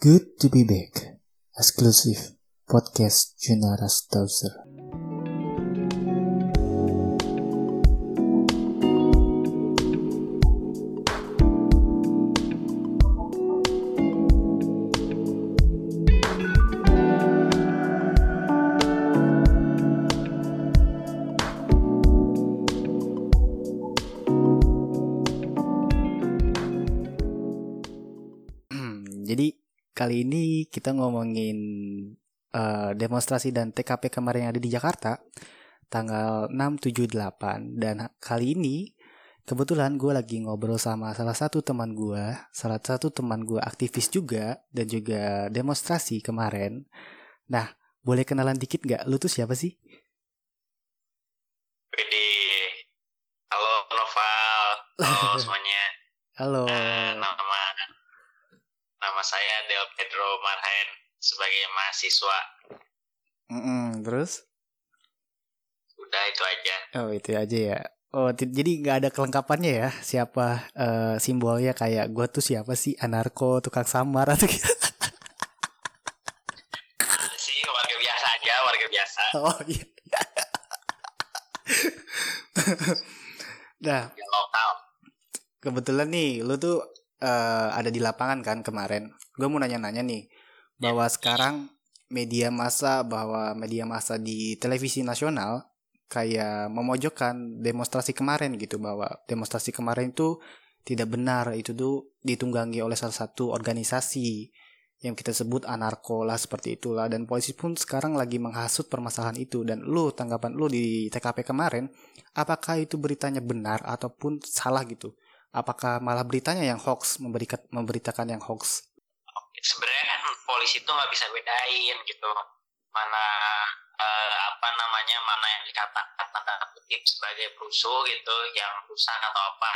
Good to be back. Exclusive podcast Junara Stauser. Kita ngomongin uh, demonstrasi dan TKP kemarin yang ada di Jakarta tanggal 6, 7, 8 dan kali ini kebetulan gue lagi ngobrol sama salah satu teman gue, salah satu teman gue aktivis juga dan juga demonstrasi kemarin. Nah, boleh kenalan dikit gak? Lu tuh siapa sih? Halo Noval, halo semuanya. Halo. Uh, nama saya Del Pedro Marhen sebagai mahasiswa. Mm -mm, terus? Udah itu aja. Oh itu aja ya. Oh jadi nggak ada kelengkapannya ya siapa uh, simbolnya kayak gue tuh siapa sih anarko tukang samar atau gitu. sih warga biasa aja warga biasa. Oh iya. nah. Ya, lokal. Kebetulan nih lu tuh uh, ada di lapangan kan kemarin. Gue mau nanya-nanya nih bahwa sekarang media massa bahwa media massa di televisi nasional kayak memojokkan demonstrasi kemarin gitu bahwa demonstrasi kemarin itu tidak benar itu tuh ditunggangi oleh salah satu organisasi yang kita sebut anarko lah seperti itulah. Dan polisi pun sekarang lagi menghasut permasalahan itu. Dan lu tanggapan lu di TKP kemarin apakah itu beritanya benar ataupun salah gitu apakah malah beritanya yang hoax memberikan memberitakan yang hoax? Sebenarnya kan polisi itu nggak bisa bedain gitu. Mana uh, apa namanya mana yang dikatakan tanda kutip sebagai perusuh gitu yang rusak atau apa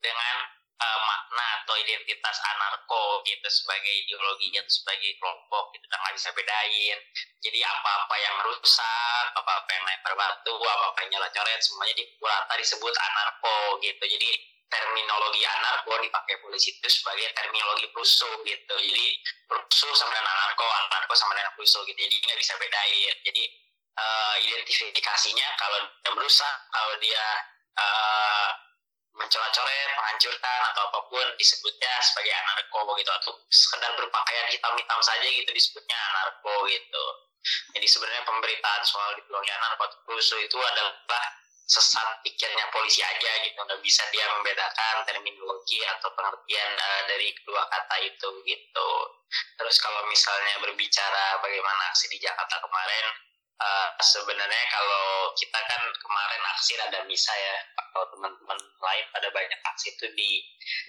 dengan uh, makna atau identitas anarko gitu sebagai ideologi atau sebagai kelompok gitu nggak bisa bedain. Jadi apa-apa yang rusak apa-apa yang lempar batu apa-apa yang nyala coret semuanya di rata disebut anarko gitu. Jadi terminologi anarko dipakai polisi itu sebagai terminologi perusuh gitu. Jadi perusuh sama dengan anarko anarko sama dengan perusuh gitu. Jadi nggak bisa bedain. Jadi uh, identifikasinya kalau dia merusak kalau dia uh, mencoret-coret menghancurkan atau apa pun disebutnya sebagai anarko gitu. Atau sekedar berpakaian hitam-hitam saja gitu disebutnya anarko gitu. Jadi sebenarnya pemberitaan soal ideologi anarko atau perusuh itu adalah sesat pikirnya polisi aja gitu. Nggak bisa dia membedakan terminologi atau pengertian uh, dari kedua kata itu gitu. Terus kalau misalnya berbicara bagaimana aksi di Jakarta kemarin uh, sebenarnya kalau kita kan kemarin aksi ada misa ya. Kalau teman-teman lain pada banyak aksi itu di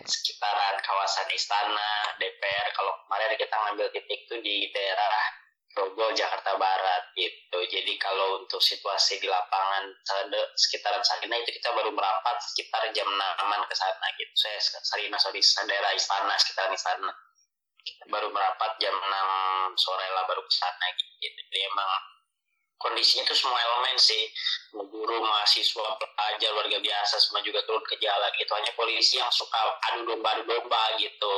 sekitaran kawasan istana DPR kalau kemarin kita ngambil titik itu di daerah Grogol Jakarta Barat gitu. Jadi kalau untuk situasi di lapangan sekitaran Sarina itu kita baru merapat sekitar jam 6 ke sana gitu. Saya Sarina sorry daerah istana sekitar istana. Kita baru merapat jam 6 sore lah baru ke sana gitu. Jadi emang kondisinya itu semua elemen sih guru mahasiswa pelajar warga biasa semua juga turun ke jalan gitu hanya polisi yang suka adu domba adu domba gitu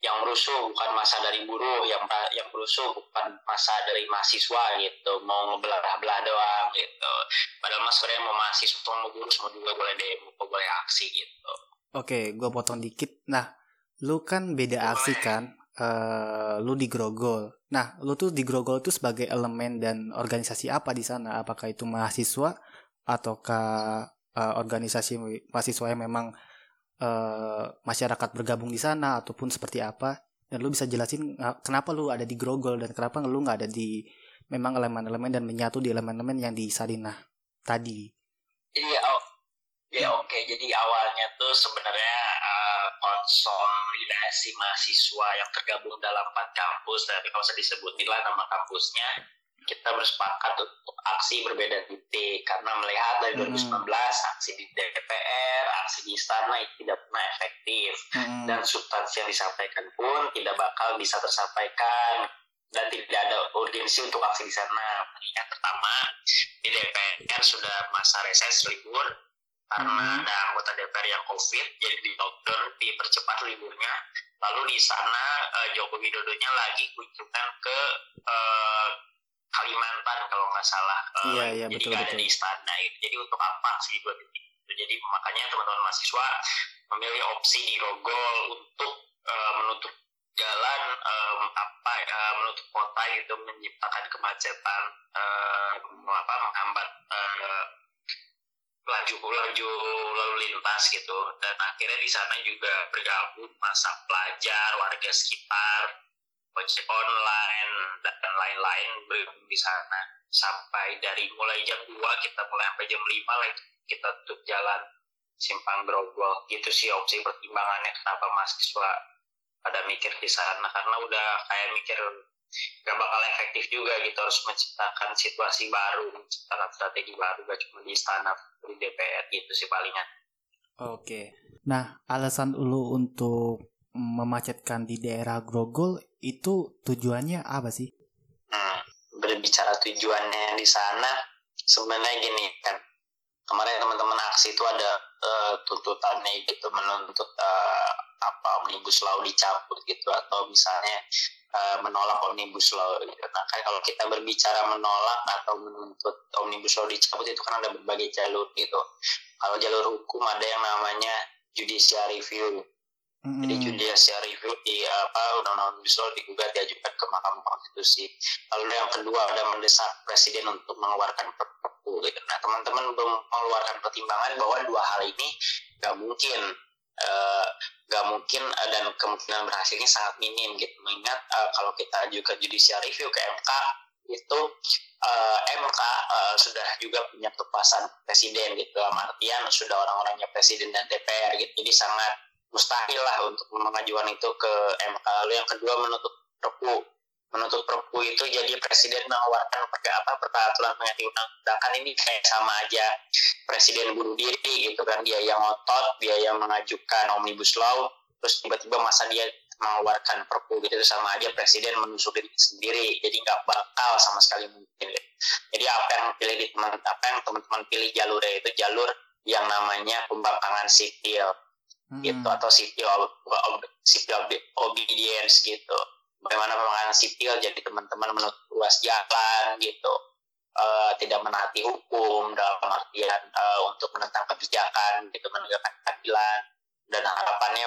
yang merusuh bukan masa dari buruh yang yang merusuh bukan masa dari mahasiswa gitu. Mau ngebelah belah doang gitu. Padahal mas sebenarnya mau mahasiswa mau buruh semua juga boleh demo boleh aksi gitu. Oke gue potong dikit. Nah lu kan beda boleh. aksi kan? Uh, lu di Grogol. Nah lu tuh di Grogol tuh sebagai elemen dan organisasi apa di sana? Apakah itu mahasiswa ataukah uh, organisasi mahasiswa yang memang uh, masyarakat bergabung di sana ataupun seperti apa dan lu bisa jelasin uh, kenapa lu ada di Grogol dan kenapa lu nggak ada di memang elemen-elemen dan menyatu di elemen-elemen yang di Sarinah tadi. Iya, oh, ya oke. Jadi awalnya tuh sebenarnya uh, konsolidasi mahasiswa yang tergabung dalam empat kampus, tapi kalau usah disebutin lah nama kampusnya, kita bersepakat untuk aksi berbeda titik karena melihat dari 2019 hmm. aksi di DPR, aksi di istana itu tidak pernah efektif hmm. dan substansi yang disampaikan pun tidak bakal bisa tersampaikan dan tidak ada urgensi untuk aksi di sana. Yang pertama di DPR sudah masa reses libur karena hmm. ada anggota DPR yang COVID jadi di lockdown dipercepat liburnya lalu di sana uh, Joko Widodonya lagi kunjungan ke uh, Kalimantan kalau nggak salah uh, iya, iya, jadi betul, betul. ada di istana gitu. jadi untuk apa sih dua titik jadi makanya teman-teman mahasiswa memilih opsi di Rogol untuk uh, menutup jalan um, apa uh, menutup kota gitu menciptakan kemacetan uh, apa menghambat uh, laju laju lalu lintas gitu dan akhirnya di sana juga bergabung masa pelajar warga sekitar ojek online dan lain-lain di sana. Sampai dari mulai jam 2 kita mulai sampai jam 5 lagi kita tutup jalan simpang grogol. Gitu sih opsi pertimbangannya kenapa mahasiswa pada mikir di sana. Karena udah kayak mikir gak bakal efektif juga gitu harus menciptakan situasi baru menciptakan strategi baru gak cuma di istana di DPR gitu sih palingan oke. Nah alasan ulu untuk memacetkan di daerah Grogol itu tujuannya apa sih hmm, berbicara tujuannya di sana sebenarnya gini kan kemarin teman-teman aksi itu ada uh, tuntutannya gitu menuntut uh, apa omnibus law dicabut gitu atau misalnya uh, menolak omnibus law gitu. Nah, kan kalau kita berbicara menolak atau menuntut omnibus law dicabut itu kan ada berbagai jalur gitu. Kalau jalur hukum ada yang namanya judicial review. Mm-hmm. Jadi judicial review di apa undang-undang omnibus law digugat diajukan ke Mahkamah Konstitusi. Lalu yang kedua ada mendesak presiden untuk mengeluarkan perpu gitu. Nah, teman-teman mengeluarkan pertimbangan bahwa dua hal ini nggak mungkin uh, nggak mungkin uh, dan kemungkinan berhasilnya sangat minim gitu mengingat uh, kalau kita juga judicial review ke MK itu uh, MK uh, sudah juga punya kekuasaan presiden gitu dalam artian sudah orang-orangnya presiden dan DPR gitu jadi sangat mustahil lah untuk mengajukan itu ke MK lalu yang kedua menutup perpu. Menuntut perpu itu jadi presiden mengeluarkan apa peraturan pengganti undang-undang. Kan ini kayak sama aja presiden bunuh diri gitu kan. Dia yang ngotot dia yang mengajukan omnibus law terus tiba-tiba masa dia mengeluarkan perpu gitu. Itu sama aja presiden menusuk diri sendiri. Jadi nggak bakal sama sekali mungkin jadi apa yang pilih di teman apa yang teman-teman pilih jalurnya itu jalur yang namanya pembangkangan sipil hmm. gitu atau sipil sipil obedience gitu. Bagaimana pembangunan sipil jadi teman-teman menutup ruas jalan gitu. Uh, tidak menaati hukum dalam artian uh, untuk menentang kebijakan gitu menegakkan keadilan. Dan harapannya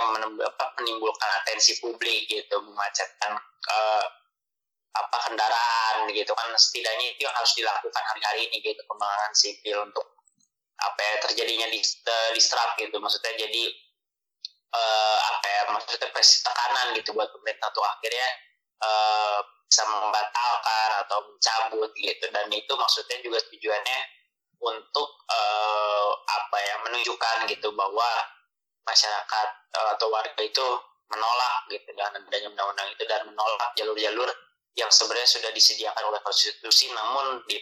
menimbulkan atensi publik gitu memacetkan uh, apa kendaraan gitu. Kan setidaknya itu yang harus dilakukan hari-hari ini gitu pembangunan sipil untuk apa ya terjadinya distrap gitu. Maksudnya jadi uh, apa ya maksudnya presi tekanan gitu buat pemerintah tuh akhirnya uh, bisa membatalkan atau mencabut gitu dan itu maksudnya juga tujuannya untuk uh, apa ya menunjukkan gitu bahwa masyarakat uh, atau warga itu menolak gitu dengan adanya undang-undang itu dan menolak jalur-jalur yang sebenarnya sudah disediakan oleh konstitusi namun di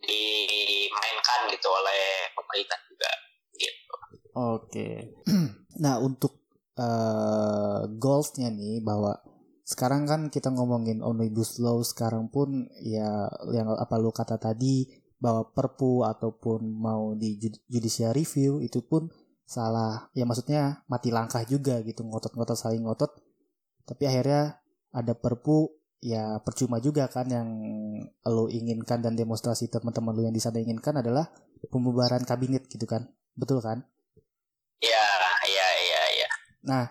dimainkan gitu oleh pemerintah juga gitu. Oke. Nah untuk uh, goalsnya nih bahwa sekarang kan kita ngomongin omnibus law sekarang pun ya yang apa lu kata tadi bahwa perpu ataupun mau di judicial review itu pun salah. Ya maksudnya mati langkah juga gitu ngotot-ngotot saling ngotot. Tapi akhirnya ada perpu ya percuma juga kan yang lo inginkan dan demonstrasi teman-teman lo yang di sana inginkan adalah pembubaran kabinet gitu kan. Betul kan Nah,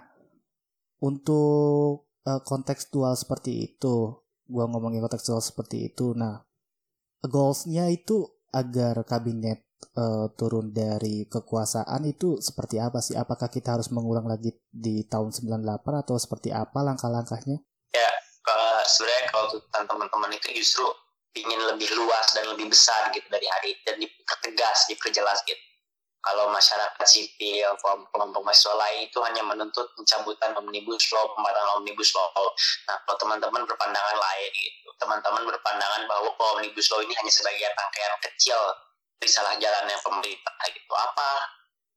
untuk uh, kontekstual seperti itu, gua ngomongin kontekstual seperti itu. Nah, goalsnya itu agar kabinet uh, turun dari kekuasaan itu seperti apa sih? Apakah kita harus mengulang lagi di tahun 98 atau seperti apa langkah-langkahnya? Ya, kalau sebenarnya kalau teman-teman itu justru ingin lebih luas dan lebih besar gitu dari hari dan dipertegas, diperjelas gitu kalau masyarakat sipil, kelompok mahasiswa lain itu hanya menuntut pencabutan omnibus law, pembahasan omnibus law. Nah, kalau teman-teman berpandangan lain gitu, teman-teman berpandangan bahwa omnibus law ini hanya sebagai rangkaian kecil dari salah jalannya pemerintah gitu. Apa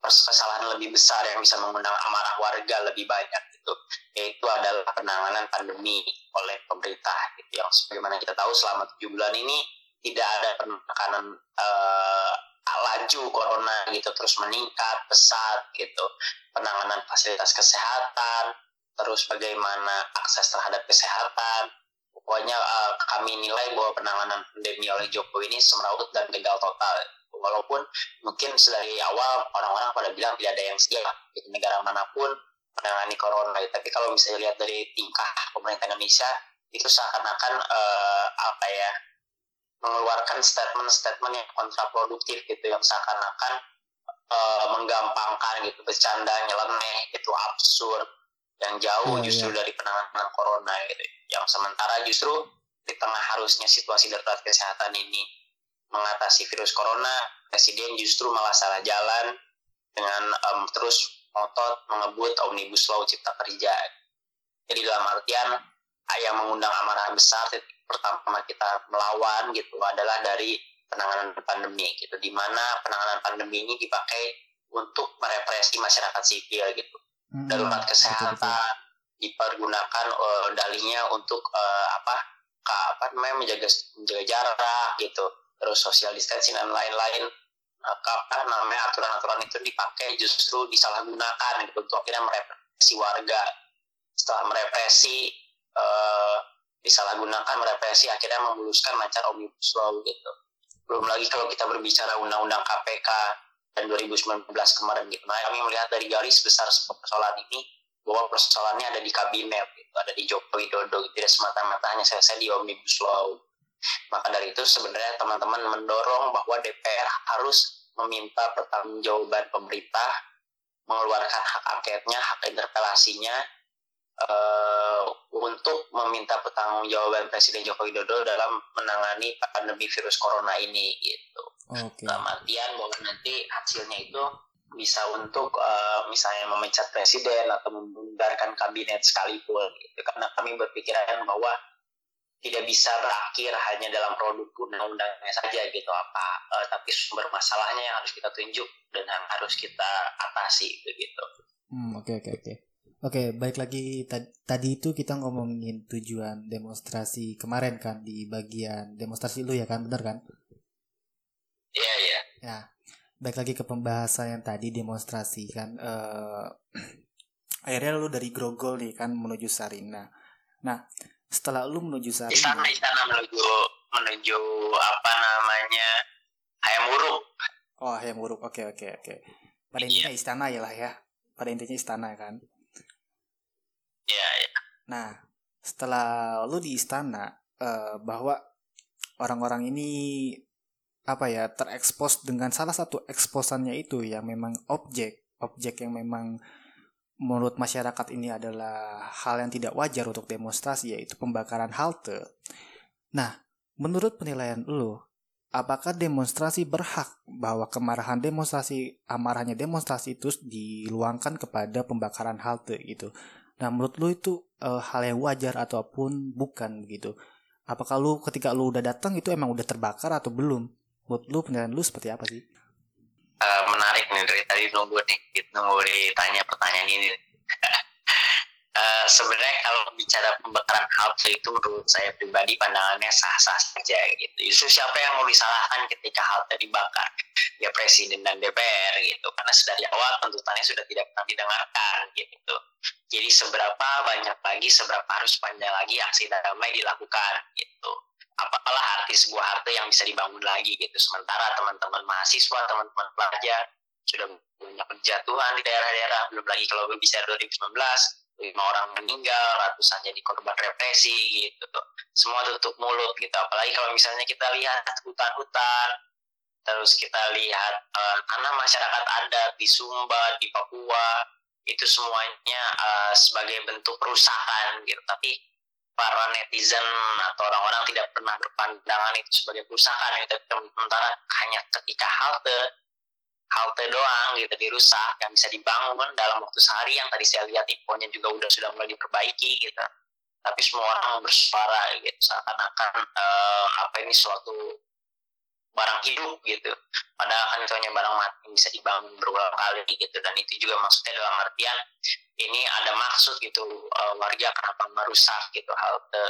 kesalahan lebih besar yang bisa mengundang amarah warga lebih banyak gitu, yaitu adalah penanganan pandemi oleh pemerintah gitu. Yang sebagaimana kita tahu selama tujuh bulan ini tidak ada penekanan alat laju corona gitu terus meningkat pesat gitu. Penanganan fasilitas kesehatan terus bagaimana akses terhadap kesehatan. Pokoknya uh, kami nilai bahwa penanganan pandemi oleh Jokowi ini semrawut dan gagal total. Walaupun mungkin dari awal orang-orang pada bilang tidak ada yang siap di negara mana pun menangani corona. Tapi kalau misalnya lihat dari tingkah pemerintah Indonesia itu seakan-akan uh, apa ya mengeluarkan statement-statement yang kontraproduktif gitu yang seakan-akan uh, menggampangkan gitu bercanda nyeleneh itu absurd. Yang jauh oh, justru iya. dari penanganan corona gitu. Yang sementara justru di tengah harusnya situasi darurat kesehatan ini mengatasi virus corona presiden justru malah salah jalan dengan um, terus otot mengebut omnibus law cipta kerja. Jadi dalam artian yang mengundang amarah besar pertama kita melawan gitu adalah dari penanganan pandemi gitu di mana penanganan pandemi ini dipakai untuk merepresi masyarakat sipil gitu. Hmm, darurat kesehatan betul, betul. dipergunakan uh, dalihnya untuk uh, apa ka, apa namanya menjaga menjaga jarak gitu. Terus social distancing dan lain-lain uh, apa namanya aturan-aturan itu dipakai justru disalahgunakan gitu untuk akhirnya merepresi warga. Setelah merepresi uh, disalahgunakan merepresi akhirnya memuluskan lancar omnibus law gitu. Belum lagi kalau kita berbicara undang-undang KPK dan 2019 kemarin gitu. Nah kami melihat dari garis besar persoalan ini bahwa persoalannya ada di kabinet gitu, ada di Joko Widodo gitu. tidak semata-mata hanya selesai di omnibus law. Maka dari itu sebenarnya teman-teman mendorong bahwa DPR harus meminta pertanggungjawaban pemerintah mengeluarkan hak angketnya, hak interpelasinya uh, untuk meminta pertanggungjawaban Presiden Joko Widodo dalam menangani pandemi virus corona ini gitu. Okay. Dalam artian bahwa nanti hasilnya itu bisa untuk uh, misalnya memecat presiden atau membubarkan kabinet sekalipun gitu. Karena kami berpikiran bahwa tidak bisa berakhir hanya dalam produk undang-undangnya saja gitu apa uh, tapi sumber masalahnya yang harus kita tunjuk dan yang harus kita atasi begitu. Hmm oke okay, oke okay, oke. Okay. Oke, baik lagi tadi itu kita ngomongin tujuan demonstrasi kemarin kan di bagian demonstrasi lu ya kan, bener kan? Iya yeah, iya. Yeah. Ya, baik lagi ke pembahasan yang tadi demonstrasi kan. Uh, akhirnya lu dari Grogol nih kan menuju Sarina. Nah, setelah lu menuju Sarina. Istana istana menuju menuju apa namanya Hayamuruk. Oh Hayamuruk, oke oke oke. Pada intinya yeah. istana ya lah ya. Pada intinya istana kan. Iya, iya. Nah, setelah lu di istana uh, bahwa orang-orang ini apa ya terekspos dengan salah satu eksposannya itu ya memang objek objek yang memang menurut masyarakat ini adalah hal yang tidak wajar untuk demonstrasi yaitu pembakaran halte. Nah, menurut penilaian lu, apakah demonstrasi berhak bahwa kemarahan demonstrasi amarahnya demonstrasi itu diluangkan kepada pembakaran halte gitu? Nah, menurut lu itu uh, hal yang wajar ataupun bukan gitu? Apakah lu ketika lu udah datang itu emang udah terbakar atau belum? Menurut lu penilaian lu seperti apa sih? Uh, menarik nih dari tadi nunggu nih, nunggu ditanya pertanyaan ini. uh, sebenarnya kalau bicara pembakaran halte itu menurut saya pribadi pandangannya sah-sah saja gitu. Justru siapa yang mau disalahkan ketika halte dibakar? Ya presiden dan DPR gitu. Karena sudah di awal tuntutannya sudah tidak pernah didengarkan gitu. Jadi seberapa banyak lagi, seberapa harus panjang lagi aksi damai dilakukan gitu. Apalah arti sebuah halte yang bisa dibangun lagi gitu. Sementara teman-teman mahasiswa, teman-teman pelajar sudah banyak kejatuhan di daerah-daerah. Belum lagi kalau berbicara 2019, lima orang meninggal, ratusan jadi korban represi gitu. Semua tutup mulut gitu. Apalagi kalau misalnya kita lihat hutan-hutan, terus kita lihat uh, karena masyarakat adat di Sumba, di Papua, itu semuanya uh, sebagai bentuk perusahaan gitu. Tapi para netizen atau orang-orang tidak pernah berpandangan itu sebagai perusahaan itu sementara hanya ketika halte halte doang gitu dirusak yang bisa dibangun dalam waktu sehari yang tadi saya lihat infonya juga udah sudah mulai diperbaiki gitu. Tapi semua orang bersuara gitu seakan-akan uh, apa ini suatu barang hidup gitu. Padahal kan itu hanya barang mati yang bisa dibangun berulang kali gitu. Dan itu juga maksudnya dalam artian ini ada maksud gitu uh, warga kenapa merusak gitu halte.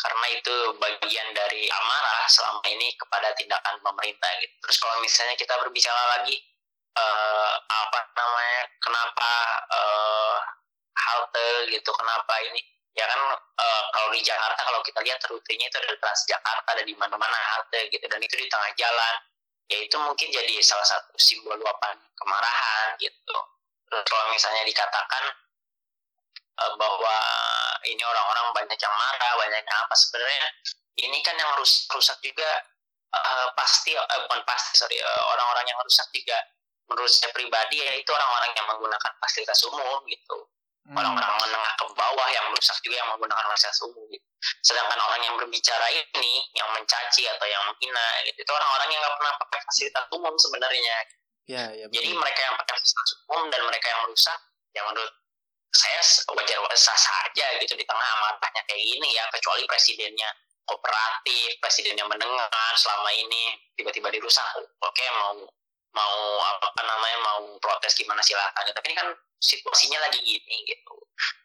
Karena itu bagian dari amarah selama ini kepada tindakan pemerintah gitu. Terus kalau misalnya kita berbicara lagi uh, apa namanya kenapa uh, halte gitu, kenapa ini ya kan uh, kalau di Jakarta kalau kita lihat rutenya itu ada Transjakarta ada di mana-mana halte gitu dan itu di tengah jalan ya itu mungkin jadi salah satu simbol luapan kemarahan gitu. Terus kalau misalnya dikatakan uh, bahwa ini orang-orang banyak yang marah, banyak yang apa sebenarnya ini kan yang rusak, rusak juga uh, pasti uh, bukan pasti sorry orang-orang uh, yang rusak juga menurut saya pribadi ya itu orang-orang yang menggunakan fasilitas umum gitu hmm. orang-orang menengah ke bawah yang rusak juga yang menggunakan fasilitas umum gitu. sedangkan orang yang berbicara ini yang mencaci atau yang menghina gitu itu orang-orang yang nggak pernah pakai fasilitas umum sebenarnya ya, ya, jadi mereka yang pakai fasilitas umum dan mereka yang merusak yang menurut saya wajar sah saja gitu di tengah amarahnya kayak gini ya kecuali presidennya kooperatif presidennya mendengar selama ini tiba-tiba dirusak oke mau mau apa namanya mau protes gimana silakan tapi ini kan situasinya lagi gini gitu.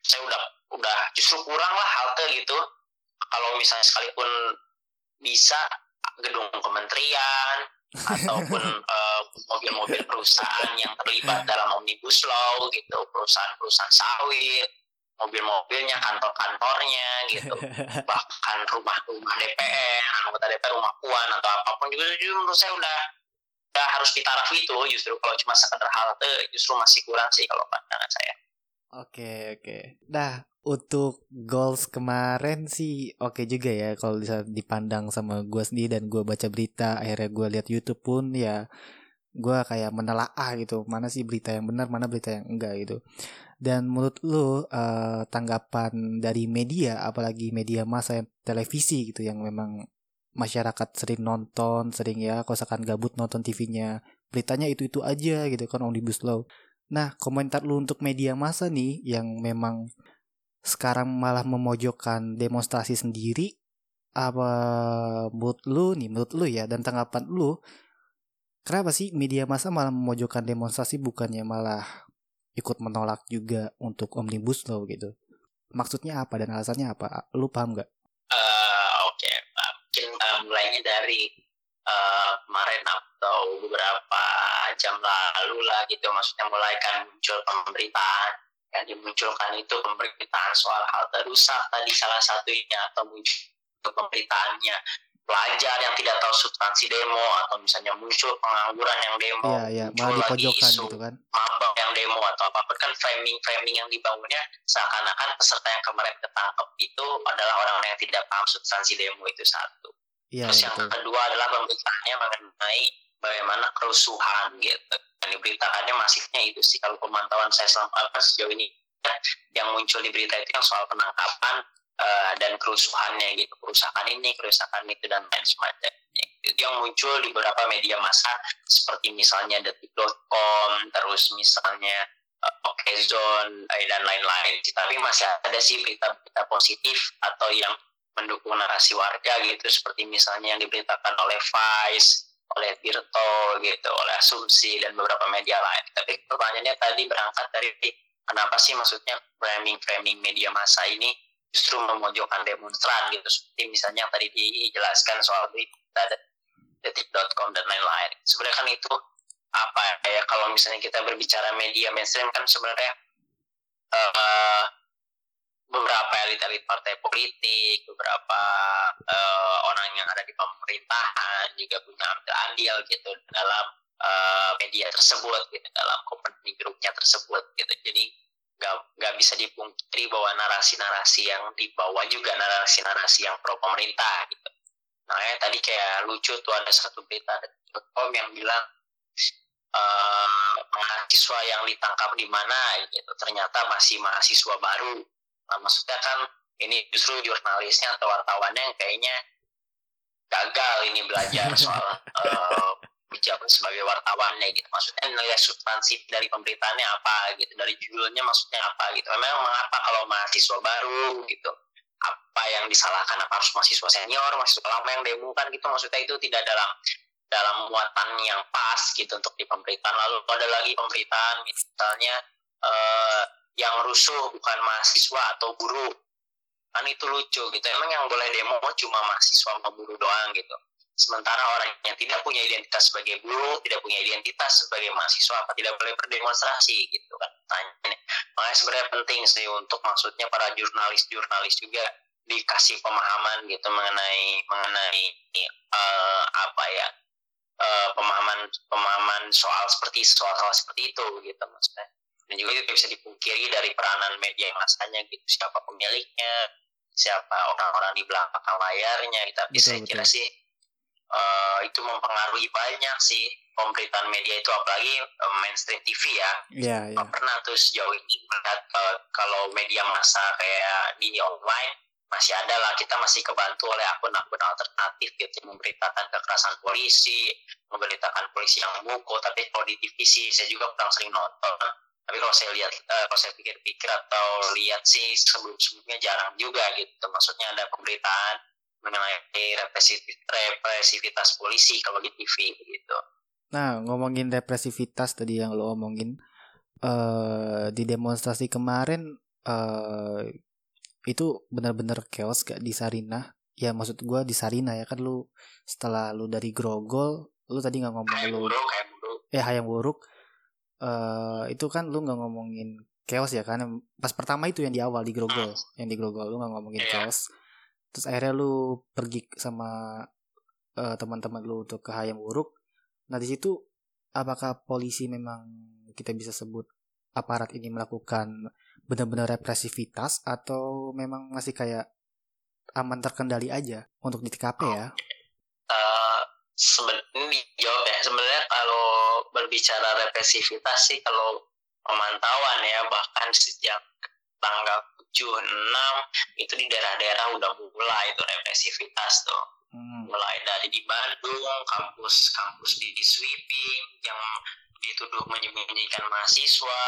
Saya udah udah justru kurang lah halte gitu. Kalau misalnya sekalipun bisa gedung kementerian ataupun uh, mobil-mobil perusahaan yang terlibat dalam omnibus law gitu. Perusahaan-perusahaan sawit mobil-mobilnya kantor-kantornya gitu. Bahkan rumah-rumah DPR anggota DPR rumah puan atau apa pun juga justru menurut saya udah udah harus ditaraf itu justru kalau cuma sekedar halte justru masih kurang sih kalau pandangan saya Oke oke. Nah untuk goals kemarin sih oke okay juga ya kalau bisa dipandang sama gue sendiri dan gue baca berita akhirnya gue lihat YouTube pun ya gue kayak menelaah gitu mana sih berita yang benar mana berita yang enggak gitu. Dan menurut lu uh, tanggapan dari media apalagi media masa yang televisi gitu yang memang masyarakat sering nonton sering ya kosakan gabut nonton TV-nya beritanya itu itu aja gitu kan omnibus law. Nah, komentar lu untuk media massa nih yang memang sekarang malah memojokkan demonstrasi sendiri apa menurut lu nih menurut lu ya dan tanggapan lu kenapa sih media massa malah memojokkan demonstrasi bukannya malah ikut menolak juga untuk omnibus law gitu? Maksudnya apa dan alasannya apa? Lu paham nggak? Uh, Oke okay. mungkin uh, mulainya dari uh, kemarin atau beberapa jam lalu lah gitu maksudnya mulai kan muncul pemberitaan yang dimunculkan itu pemberitaan soal hal terusak tadi salah satunya atau muncul pemberitaannya pelajar yang tidak tahu substansi demo atau misalnya muncul pengangguran yang demo iya, iya. muncul lagi isu gitu kan. mabak yang demo atau apa kan framing framing yang dibangunnya seakan-akan peserta yang kemarin ketangkep itu adalah orang yang tidak paham substansi demo itu satu Ya, Terus yang kedua adalah pemberitaannya mengenai bagaimana kerusuhan gitu. Dan diberitakannya masifnya itu sih kalau pemantauan saya selama apa sejauh ini yang muncul di berita itu yang soal penangkapan uh, dan kerusuhannya gitu, kerusakan ini, kerusakan itu dan lain semacamnya. Itu yang muncul di beberapa media massa seperti misalnya detik.com, terus misalnya uh, Oke Zone uh, dan lain-lain. Tapi masih ada sih berita-berita positif atau yang mendukung narasi warga gitu seperti misalnya yang diberitakan oleh Vice, oleh Tirto gitu, oleh Asumsi dan beberapa media lain. Tapi pertanyaannya tadi berangkat dari kenapa sih maksudnya framing-framing media massa ini justru memojokkan demonstran gitu seperti misalnya yang tadi dijelaskan soal berita detik.com dan lain-lain. Sebenarnya kan itu apa ya kalau misalnya kita berbicara media mainstream kan sebenarnya uh, beberapa elit-elit partai politik, beberapa uh, orang yang ada di pemerintahan juga punya ambil andil gitu dalam uh, media tersebut gitu dalam company grupnya tersebut gitu. Jadi gak, gak bisa dipungkiri bahwa narasi-narasi yang dibawa juga narasi-narasi yang pro pemerintah gitu. Nah, ya, tadi kayak lucu tuh ada satu berita .com yang bilang uh, mahasiswa yang ditangkap di mana gitu ternyata masih mahasiswa baru Nah, maksudnya kan ini justru jurnalisnya atau wartawannya yang kayaknya gagal ini belajar soal uh, sebagai wartawannya gitu. Maksudnya nilai substansi dari pemberitaannya apa gitu, dari judulnya maksudnya apa gitu. Memang mengapa kalau mahasiswa baru gitu, apa yang disalahkan apa harus mahasiswa senior, mahasiswa lama yang demo kan gitu. Maksudnya itu tidak dalam dalam muatan yang pas gitu untuk di pemberitaan. Lalu ada lagi pemberitaan misalnya uh, yang rusuh bukan mahasiswa atau guru. Kan itu lucu gitu. Emang yang boleh demo cuma mahasiswa sama buruh doang gitu. Sementara orang yang tidak punya identitas sebagai buruh tidak punya identitas sebagai mahasiswa apa tidak boleh berdemonstrasi gitu kan tanya. Makanya sebenarnya penting sih untuk maksudnya para jurnalis-jurnalis juga dikasih pemahaman gitu mengenai mengenai uh, apa ya uh, pemahaman pemahaman soal seperti soal-soal seperti itu gitu maksudnya dan juga itu bisa dipungkiri dari peranan media masanya gitu. Siapa pemiliknya siapa orang-orang di belakang layarnya gitu. tapi betul, saya kira betul. sih uh, itu mempengaruhi banyak sih pemberitaan media itu. Apalagi uh, mainstream TV ya. Yeah, yeah. pernah tuh sejauh ini melihat uh, kalau media massa kayak di online masih ada lah. Kita masih kebantu oleh akun-akun alternatif gitu. Memberitakan kekerasan polisi memberitakan polisi yang mukul tapi kalau di TV sih saya juga kurang sering nonton tapi kalau saya lihat uh, kalau saya pikir-pikir atau lihat sih sebelum-sebelumnya jarang juga gitu. Maksudnya ada pemberitaan mengenai represivitas polisi kalau di TV gitu. Nah ngomongin represivitas tadi yang lo omongin uh, di demonstrasi kemarin uh, itu benar-benar chaos gak di Sarinah. Ya maksud gue di Sarina ya kan lu setelah lu dari Grogol lu tadi nggak ngomong hayang lu buruk, hayang buruk. eh hayang buruk uh, itu kan lu nggak ngomongin chaos ya kan pas pertama itu yang di awal di Grogol hmm. yang di Grogol lu nggak ngomongin yeah. chaos terus akhirnya lu pergi sama uh, teman-teman lu untuk ke Hayam Wuruk nah di situ apakah polisi memang kita bisa sebut aparat ini melakukan benar-benar represivitas atau memang masih kayak aman terkendali aja untuk di TKP ya? Uh, sebenarnya dijawab ya sebenarnya kalau berbicara represivitas sih kalau pemantauan ya bahkan sejak tanggal 7 6 itu di daerah-daerah udah mulai itu represivitas tuh hmm. mulai dari di Bandung kampus kampus di, di sweeping yang dituduh menyembunyikan mahasiswa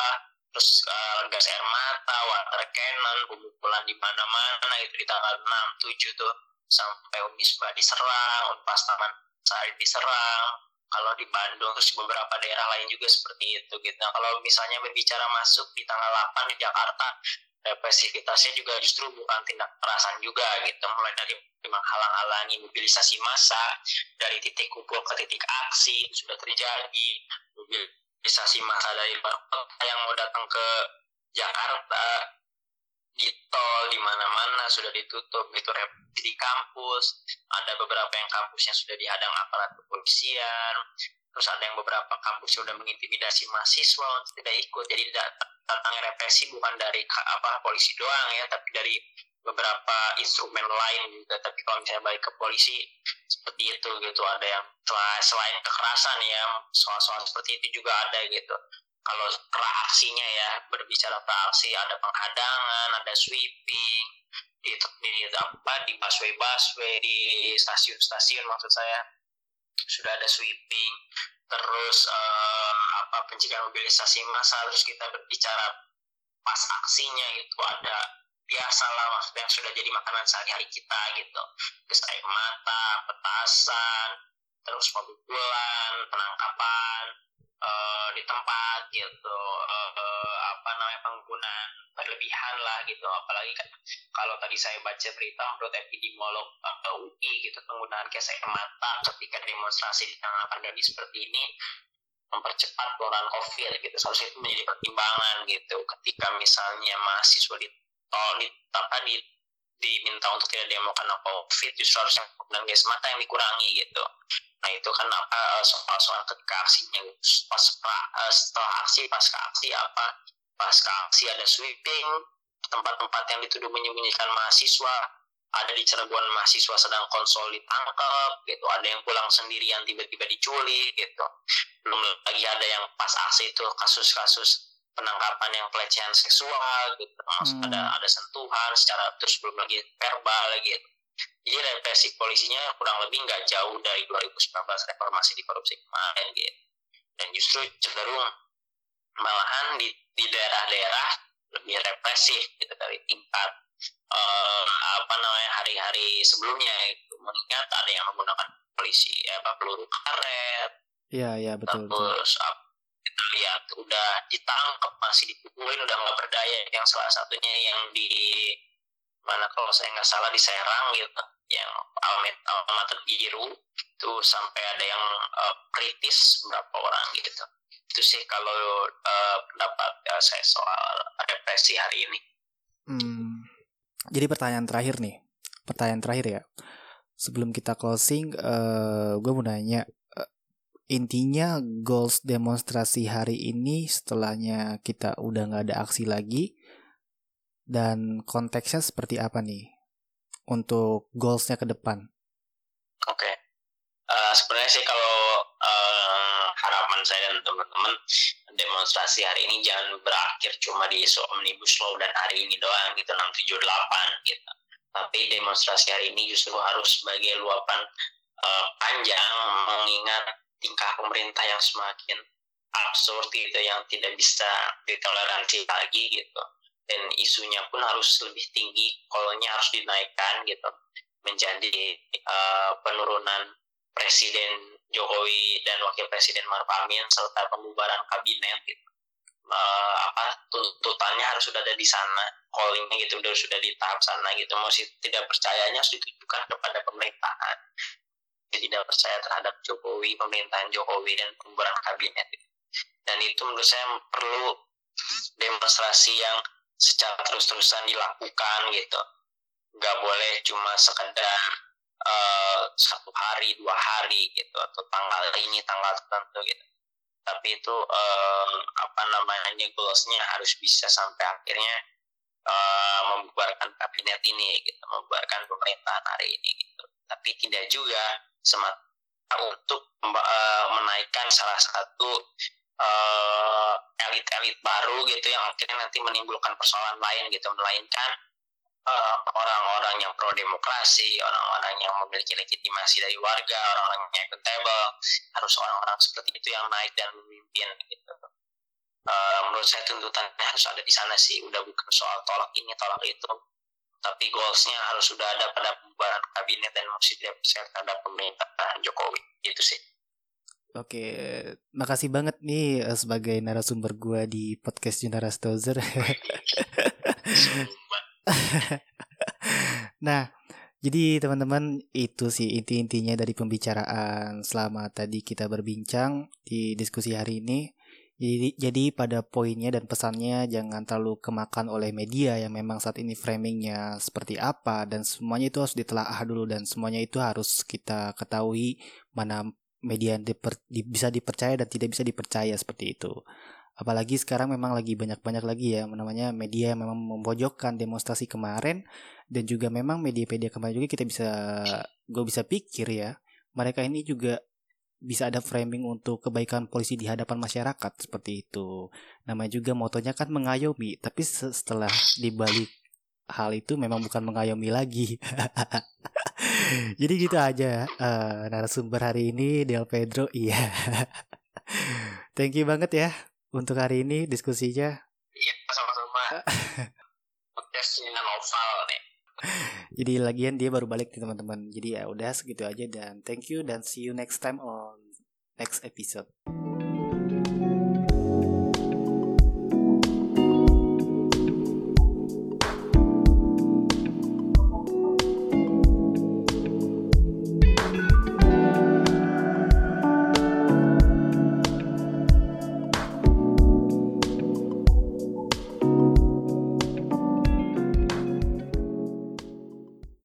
terus uh, gas air mata water cannon pemukulan di mana-mana itu di tanggal 6 7 tuh sampai Unisba diserang Unpas Taman Sari diserang kalau di Bandung terus beberapa daerah lain juga seperti itu gitu. Nah, kalau misalnya berbicara masuk di tanggal 8 di Jakarta, represivitasnya juga justru bukan tindak kekerasan juga gitu, mulai dari menghalang-halangi mobilisasi massa dari titik kumpul ke titik aksi sudah terjadi mobilisasi massa dari yang mau datang ke Jakarta di tol di mana-mana sudah ditutup itu di kampus. Ada beberapa yang kampusnya sudah dihadang aparat kepolisian. Terus ada yang beberapa kampus sudah mengintimidasi mahasiswa untuk tidak ikut. Jadi datangnya represi bukan dari apa polisi doang ya tapi dari beberapa instrumen lain juga. Tapi kalau misalnya balik ke polisi seperti itu gitu. Ada yang selain kekerasan ya soal-soal seperti itu juga ada gitu kalau praksinya ya berbicara praksi ada penghadangan ada sweeping di di apa di busway busway di stasiun-stasiun maksud saya. Sudah ada sweeping terus uh, apa pencegahan mobilisasi massa terus kita berbicara pas aksinya itu ada biasalah maksudnya yang sudah jadi makanan sehari-hari kita gitu. Terus air mata petasan terus pemukulan penangkapan uh, di tempat gitu uh, apa namanya penggunaan berlebihan lah gitu. Apalagi kan kalau tadi saya baca berita menurut epidemiolog uh, UI gitu penggunaan gas air mata ketika demonstrasi di tengah pandemi seperti ini mempercepat penularan COVID gitu. Seharusnya itu menjadi pertimbangan gitu. Ketika misalnya mahasiswa di tol di di diminta untuk tidak demo karena COVID justru harusnya penggunaan gas mata yang dikurangi gitu. Nah itu kan apa eh, soal-soal ketika aksinya pas uh, setelah aksi pasca aksi apa pasca aksi ada sweeping tempat-tempat yang dituduh menyembunyikan mahasiswa ada di Cirebon mahasiswa sedang konsol ditangkap gitu. Ada yang pulang sendirian tiba-tiba diculik gitu. Belum lagi ada yang pas aksi itu kasus-kasus penangkapan yang pelecehan seksual gitu hmm. ada ada sentuhan secara terus belum lagi verbal gitu jadi represi polisinya kurang lebih nggak jauh dari 2019 reformasi di korupsi kemarin gitu. Dan justru cenderung malahan di, di daerah-daerah lebih represif gitu dari tingkat uh, apa namanya hari-hari sebelumnya itu mengingat ada yang menggunakan polisi ya, apa peluru karet. Iya iya betul. Terus betul. kita lihat udah ditangkap masih dipukulin udah nggak berdaya. Yang salah satunya yang di mana kalau saya nggak salah di Serang gitu. Yang alamat alamat biru itu sampai ada yang uh, kritis berapa orang gitu. Itu sih kalau uh, pendapat uh, saya soal represi hari ini. Hmm, jadi pertanyaan terakhir nih, pertanyaan terakhir ya. Sebelum kita closing, uh, gue mau nanya intinya goals demonstrasi hari ini setelahnya kita udah nggak ada aksi lagi dan konteksnya seperti apa nih untuk goalsnya ke depan? Oke, okay. uh, sebenarnya sih kalau uh, harapan saya dan teman-teman demonstrasi hari ini jangan berakhir cuma di isu omnibus law dan hari ini doang gitu 678 gitu tapi demonstrasi hari ini justru harus sebagai luapan uh, panjang mengingat tingkah pemerintah yang semakin absurd gitu yang tidak bisa ditoleransi lagi gitu. Dan isunya pun harus lebih tinggi kolonnya harus dinaikkan gitu. Menjadi uh, penurunan presiden Jokowi dan Wakil Presiden Maruf Amin serta pembubaran kabinet gitu. Uh, apa tuntutannya harus sudah ada di sana callingnya gitu udah sudah di tahap sana gitu. Masih tidak percayanya harus ditujukan kepada pemerintahan tidak percaya terhadap Jokowi pemerintahan Jokowi dan pembubaran kabinet. Dan itu menurut saya perlu demonstrasi yang secara terus-terusan dilakukan gitu. Nggak boleh cuma sekedar uh, satu hari dua hari gitu atau tanggal ini tanggal tertentu gitu. Tapi itu uh, apa namanya goalsnya harus bisa sampai akhirnya uh, membubarkan kabinet ini gitu membubarkan pemerintahan hari ini gitu. Tapi tidak juga semata untuk uh, menaikkan salah satu elit-elit uh, baru gitu yang akhirnya nanti menimbulkan persoalan lain gitu. Melainkan Eh, orang-orang yang pro demokrasi, orang-orang yang memiliki legitimasi dari warga, orang-orang yang akuntabel, harus orang-orang seperti itu yang naik dan memimpin gitu. Uh, menurut saya tuntutannya harus ada di sana sih, udah bukan soal tolak ini, tolak itu, tapi goalsnya harus sudah ada pada pembubaran kabinet dan masih tidak bisa terhadap pemerintahan Jokowi, itu sih. Oke, makasih banget nih eh, sebagai narasumber gue di podcast Junara Stozer. nah, jadi teman-teman itu sih inti-intinya dari pembicaraan selama tadi kita berbincang di diskusi hari ini. Jadi, jadi pada poinnya dan pesannya jangan terlalu kemakan oleh media yang memang saat ini framingnya seperti apa dan semuanya itu harus ditelaah dulu dan semuanya itu harus kita ketahui mana media yang diper, di, bisa dipercaya dan tidak bisa dipercaya seperti itu. Apalagi sekarang memang lagi banyak-banyak lagi ya namanya media yang memang memojokkan demonstrasi kemarin dan juga memang media-media kemarin juga kita bisa gue bisa pikir ya mereka ini juga bisa ada framing untuk kebaikan polisi di hadapan masyarakat seperti itu. Namanya juga motonya kan mengayomi, tapi setelah dibalik hal itu memang bukan mengayomi lagi. Jadi gitu aja uh, narasumber hari ini Del Pedro, iya. Thank you banget ya untuk hari ini diskusinya. Iya, sama-sama. Podcastnya novel nih. Jadi lagian dia baru balik nih teman-teman. Jadi ya udah segitu aja dan thank you dan see you next time on next episode.